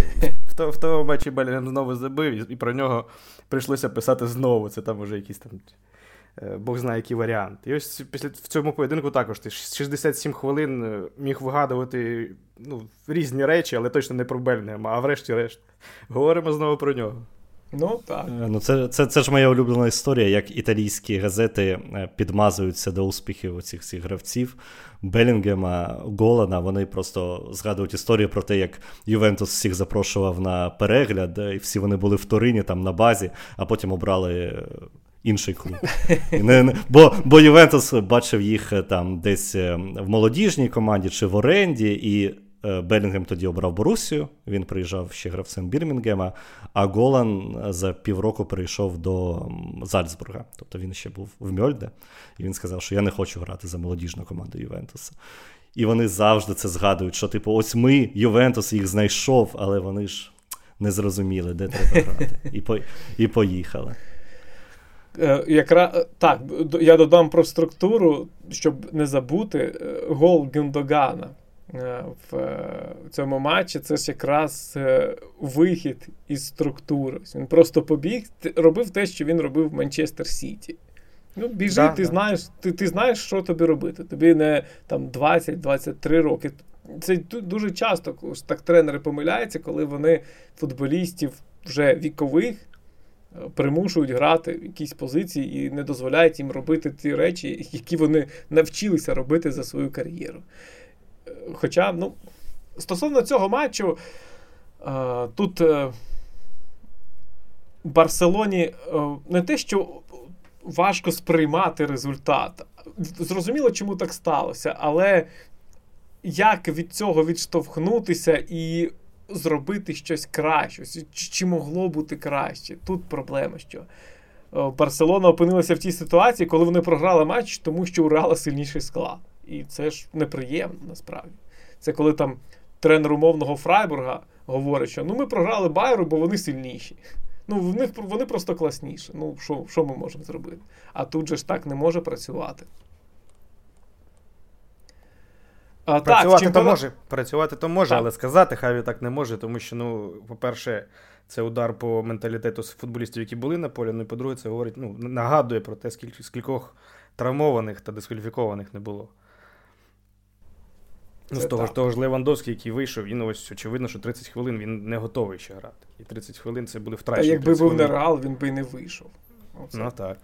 в в тому матчі Белінгем знову забив, і про нього прийшлося писати знову. Це там вже якісь там. Е, Бог знає, який варіант. І ось після в цьому поєдинку також ти 67 хвилин е, міг вигадувати ну, різні речі, але точно не про Бельнема. а врешті-решт. Говоримо знову про нього. Ну, так. Е, ну, Це це, це ж моя улюблена історія, як італійські газети підмазуються до успіхів оцих цих гравців. Белінгема, Голана, вони просто згадують історію про те, як Ювентус всіх запрошував на перегляд, і всі вони були в Торині там на базі, а потім обрали інший клуб. Не, Бо бо Ювентус бачив їх е, там десь е, в молодіжній команді чи в оренді, і е, Белінгем тоді обрав Борусію. Він приїжджав ще гравцем Бірмінгема, а Голан за півроку прийшов до Зальцбурга. Тобто він ще був в Мьольде, і він сказав, що я не хочу грати за молодіжну команду Ювентуса. І вони завжди це згадують, що, типу, ось ми, Ювентус, їх знайшов, але вони ж не зрозуміли, де треба грати. І по, і поїхали. Е, Якра... Е, так, я додам про структуру, щоб не забути е, гол Гюндогана. Е, в цьому матчі це ж якраз вихід із структури. Він просто побіг, робив те, що він робив в Манчестер Сіті. Ну, біжи, да, ти да. знаєш, ти ти знаєш, що тобі робити. Тобі не там 20-23 роки. Це дуже часто так тренери помиляються, коли вони футболістів вже вікових е, примушують грати в якісь позиції і не дозволяють їм робити ті речі, які вони навчилися робити за свою кар'єру. Е, хоча, ну, стосовно цього матчу, е, тут в Барселоні не те, що важко сприймати результат. Зрозуміло, чому так сталося, але як від цього відштовхнутися і зробити щось краще? Чи могло бути краще? Тут проблема, що Барселона опинилася в тій ситуації, коли вони програли матч, тому що у Реала сильніший склад. І це ж неприємно насправді. Це коли там тренер умовного Фрайбурга говорить, що ну ми програли Байеру, бо вони сильніші. Ну, в них вони просто класніші. Ну, що що ми можемо зробити? А тут же ж так не може працювати. А, Працювати так, чемпіонат... то може, працювати то може, так. але сказати Хаві так не може, тому що, ну, по-перше, це удар по менталітету футболістів, які були на полі. Ну і по-друге, це говорить, ну, нагадує про те, скільки скількох травмованих та дискваліфікованих не було. Ну, з того ж того ж Левандовський, який вийшов, він ось очевидно, що 30 хвилин він не готовий ще грати. І 30 хвилин це були втрачені. Та якби був не Реал, він би не вийшов. Оце. Ну так.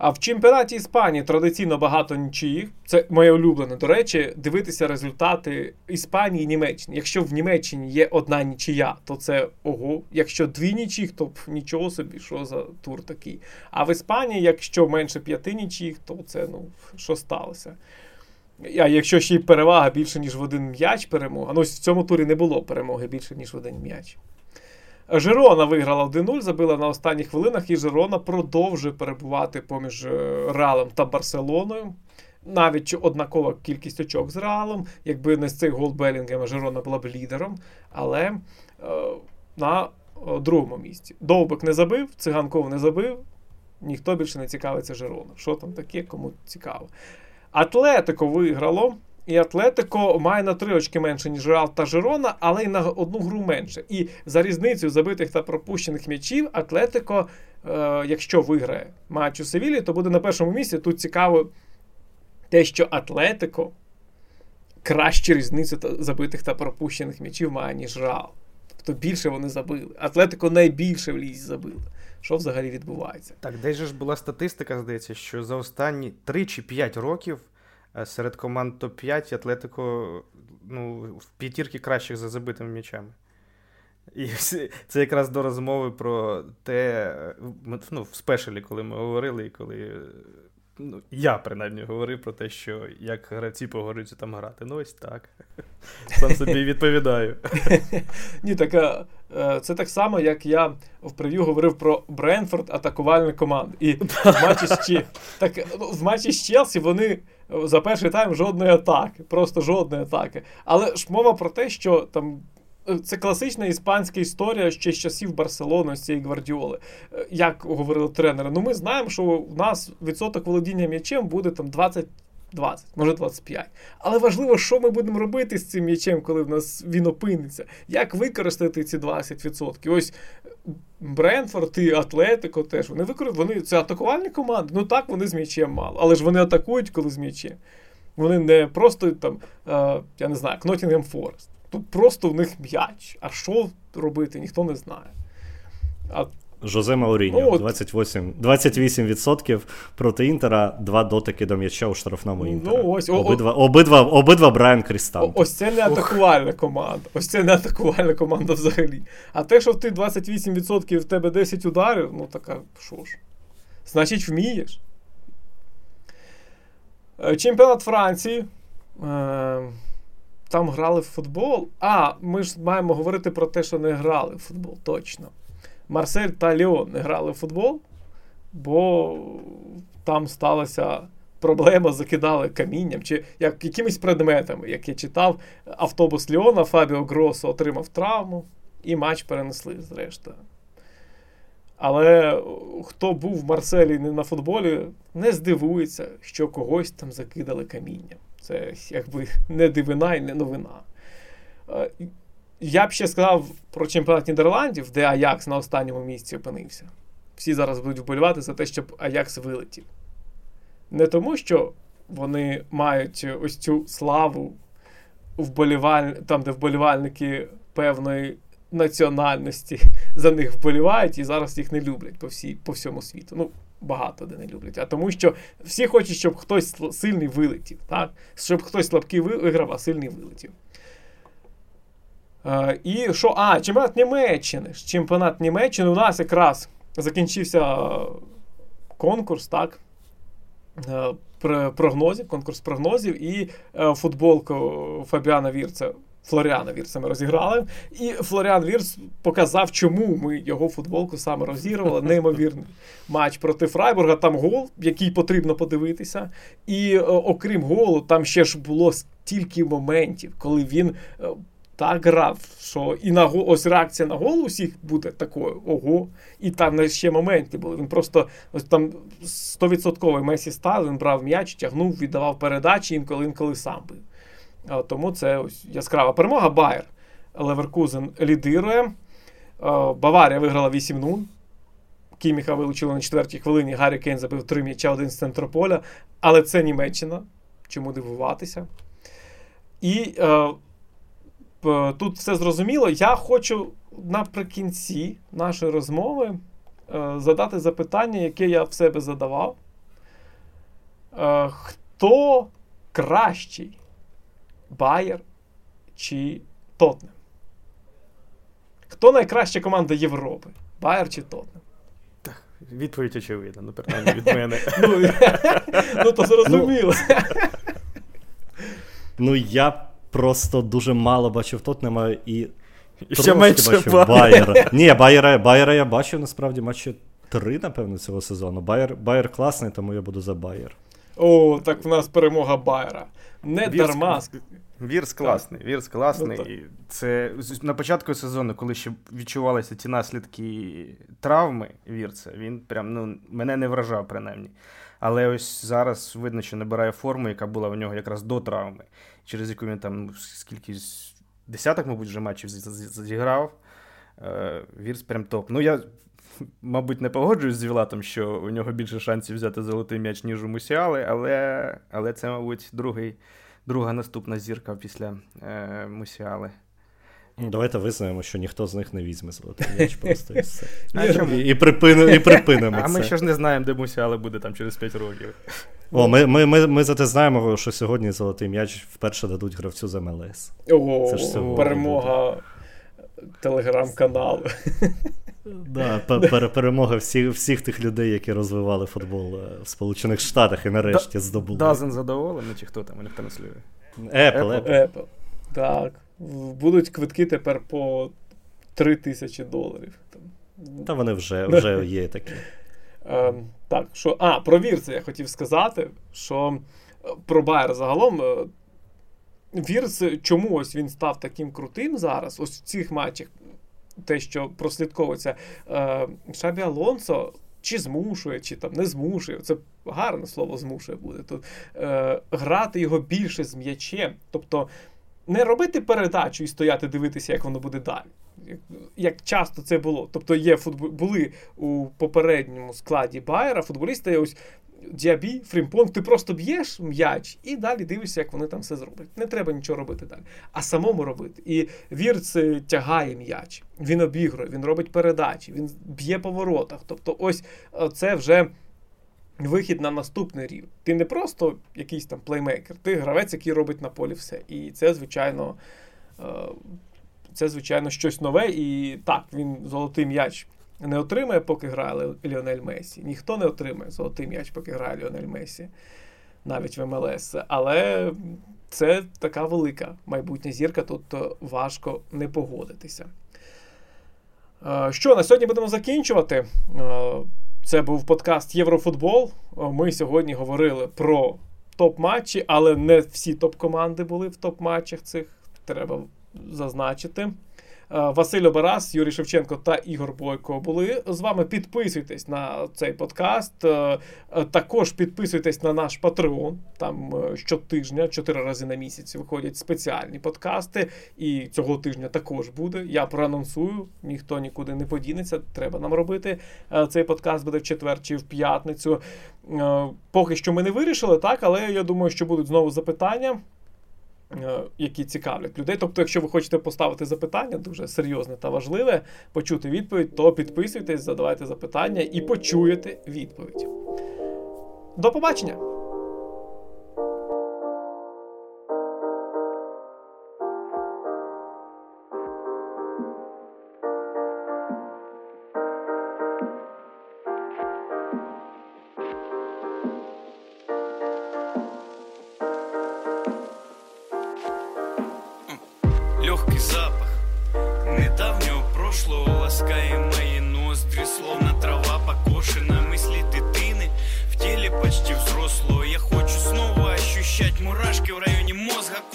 А в чемпіонаті Іспанії традиційно багато нічиїх. Це моє улюблене. До речі, дивитися результати Іспанії і Німеччини. Якщо в Німеччині є одна нічия, то це ого. Якщо дві нічиїх, то нічого собі, що за тур такий. А в Іспанії, якщо менше п'яти нічиїх, то це ну що сталося. А якщо ще й перевага більше, ніж в один м'яч перемога. Ну в цьому турі не було перемоги більше, ніж в один м'яч. Жерона виграла 1-0, забила на останніх хвилинах, і Жерона продовжує перебувати поміж е, Реалом та Барселоною. Навіть однакова кількість очок з Реалом. Якби не з цих гол Белінгема, Жерона була б лідером. Але е, на е, другому місці. Довбик не забив, циганков не забив. Ніхто більше не цікавиться Жерона. Що там таке, кому цікаво. Атлетико виграло. І Атлетико має на три очки менше, ніж Реал та Жерона, але й на одну гру менше. І за різницю забитих та пропущених м'ячів Атлетико, е, якщо виграє матч у Севілі, то буде на першому місці. Тут цікаво те, що Атлетико кращу різницю забитих та пропущених м'ячів має, ніж Реал. Тобто більше вони забили. Атлетико найбільше в лізі забили. Що взагалі відбувається? Так, де ж була статистика, здається, що за останні 3 чи 5 років е, серед команд топ-5 Атлетико ну, в п'ятірки кращих за забитими м'ячами. І це якраз до розмови про те, е, ну, в спешалі, коли ми говорили, і коли Ну, Я принаймні говорив про те, що як гравці погоджуються там грати. Ну, ось так. (laughs) Сам собі (laughs) відповідаю. (laughs) Ні, так е, це так само, як я в прев'ю говорив про Бренфорд атакувальну команду. І в матчі з так, ну, в матчі з Челсі вони за перший тайм жодної атаки, просто жодної атаки. Але ж мова про те, що там це класична іспанська історія ще з часів Барселони, з цієї гвардіоли. Е, як говорили тренери, ну ми знаємо, що у нас відсоток володіння м'ячем буде там 20. 20, може 25. Але важливо, що ми будемо робити з цим м'ячем, коли в нас він опиниться. Як використати ці 20%? Ось Брентфорд і Атлетико теж вони використовують. Вони це атакувальні команди. Ну так, вони з м'ячем мало. Але ж вони атакують, коли з м'ячем. Вони не просто там, е, я не знаю, Ноттінгем Форест. Тут просто в них м'яч. А що робити, ніхто не знає. А... Жозе Мауріньо, ну, 28 28% проти Інтера, два дотики до м'яча у штрафному ну, Інтера. Ну, ось, обидва, обидва, обидва Брайан Крістал. Ось це не атакувальна команда. Ось це не атакувальна команда взагалі. А те, що ти 28% в тебе 10 ударів, ну така, що ж. Значить, вмієш. Е, чемпіонат Франції. Е- там грали в футбол. А, ми ж маємо говорити про те, що не грали в футбол, точно. Марсель та Ліон не грали в футбол, бо там сталася проблема, закидали камінням чи як, якимись предметами. Як я читав, автобус Ліона Фабіо Гросо отримав травму, і матч перенесли зрештою. Але хто був в Марселі не на футболі, не здивується, що когось там закидали камінням. Це якби не дивина і не новина. Е, я б ще сказав про чемпіонат Нідерландів, де Аякс на останньому місці опинився. Всі зараз будуть вболівати за те, щоб Аякс вилетів. Не тому, що вони мають ось цю славу вболіваль... там, де вболівальники певної національності (laughs) за них вболівають і зараз їх не люблять по всій, по всьому світу. Ну, багато де не люблять. А тому, що всі хочуть, щоб хтось сильний вилетів. так? Щоб хтось слабкий виграв, а сильний вилетів. Е, і що? А, чемпіонат Німеччини. Чемпіонат Німеччини у нас якраз закінчився конкурс, так? Е, прогнозів, конкурс прогнозів і е, футболку Фабіана Вірца. Флоріана Вірца ми розіграли. І Флоріан Вірц показав, чому ми його футболку саме розігрували. Неймовірний матч проти Фрайбурга. Там гол, який потрібно подивитися. І окрім голу, там ще ж було стільки моментів, коли він так грав, що і на ось реакція на гол усіх буде такою, ого. І там ще моменти були. Він просто ось там 100% Месі став, він брав м'яч, тягнув, віддавав передачі, інколи інколи сам бив. Тому це ось яскрава перемога. Байер Леверкузен лідирує. Баварія виграла 8-0. Кіміха вилучили на четвертій хвилині. Гаррі Кейн забив три м'яча один з центрополя. Але це Німеччина. Чому дивуватися? І Е, тут все зрозуміло. Я хочу наприкінці нашої розмови е, задати запитання, яке я в себе задавав. Е, хто кращий? Байер чи Тотнем? Хто найкраща команда Європи? Байер чи Тотнем? Відповідь очевидна, ну, принаймні від мене. (laughs) Ну, ну то зрозуміло. Ну, я просто дуже мало бачив Тотнема і. Ще менше бачив Байера. Ні, Байера Байера я бачив насправді матчі три, напевно, цього сезону. Байер Байер класний, тому я буду за Байер. О, так в нас перемога Баєра. Не Вірц, дарма. Вірц класний, Вірц класний. Ну, це на початку сезону, коли ще відчувалися ті наслідки травми Вірца, він прям ну, мене не вражав, принаймні. Але ось зараз видно, що набирає форму, яка була в нього якраз до травми через яку він там скільки десяток, мабуть, вже матчів зіграв. Е, Вірц прям топ. Ну, я, мабуть, не погоджуюсь з Вілатом, що у нього більше шансів взяти золотий м'яч, ніж у Мусіали, але але це, мабуть, другий, друга наступна зірка після е, Мусіали. Ну, давайте визнаємо, що ніхто з них не візьме золотий (laughs) м'яч просто і все. І, і, припинимо, і (laughs) припинимо А це. ми ще ж не знаємо, де Мусіали буде там через 5 років. О, ми ми, ми, ми зате знаємо, що сьогодні золотий м'яч вперше дадуть гравцю з МЛС. Ого, Це ж перемога телеграм-каналу. Да, Перемога всіх всіх тих людей, які розвивали футбол е, в Сполучених Штатах і нарешті да, здобули. Дазен задоволений, чи хто там у них транслює? Apple, Apple. Apple. Так. Будуть квитки тепер по 3 тисячі доларів. Та вони вже (laughs) вже є такі. Е, так, що, А, про Вірца я хотів сказати, що е, про Байер загалом. Е, Вірц, чому ось він став таким крутим зараз, ось в цих матчах, те, що прослідковується, е, Шабі Алонсо чи змушує, чи там не змушує. Це гарне слово змушує буде. Тут е, грати його більше з м'ячем. Тобто не робити передачу і стояти дивитися, як воно буде далі. Як часто це було. Тобто є футбол... були у попередньому складі Байера футболісти ось Діабі, Фрімпонг, ти просто б'єш м'яч і далі дивишся, як вони там все зроблять. Не треба нічого робити далі. А самому робити. І Вірц тягає м'яч, він обігрує, він робить передачі, він б'є по воротах. Тобто, ось це вже вихід на наступний рівень. Ти не просто якийсь там плеймейкер, ти гравець, який робить на полі все. І це, звичайно, е, це, звичайно, щось нове. І так, він золотий м'яч не отримає, поки грає Ліонель Месі. Ніхто не отримає золотий м'яч, поки грає Ліонель Месі, навіть в МЛС. Але це така велика майбутня зірка, тут е, важко не погодитися. Е, що, на сьогодні будемо закінчувати. Це був подкаст Єврофутбол. Ми сьогодні говорили про топ-матчі, але не всі топ-команди були в топ-матчах цих. Треба зазначити. Василь Обарас, Юрій Шевченко та Ігор Бойко були з вами. Підписуйтесь на цей подкаст. Також підписуйтесь на наш Patreon. Там щотижня, чотири рази на місяць виходять спеціальні подкасти. І цього тижня також буде. Я проанонсую, ніхто нікуди не подінеться. Треба нам робити. Цей подкаст буде в четвер чи в п'ятницю. Поки що ми не вирішили, так, але я думаю, що будуть знову запитання. Е, які цікавлять людей. Тобто, якщо ви хочете поставити запитання, дуже серйозне та важливе, почути відповідь, то підписуйтесь, задавайте запитання і почуєте відповідь. До побачення!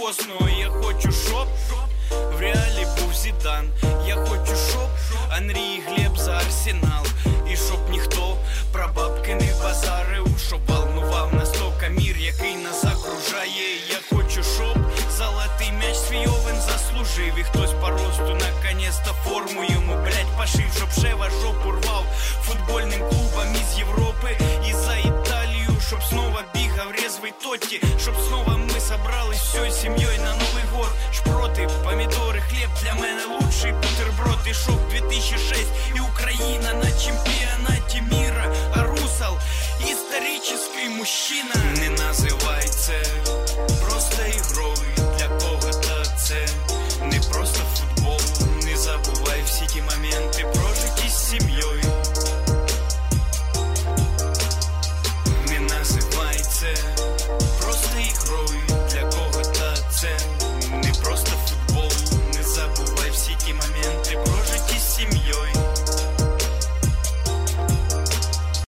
мужчина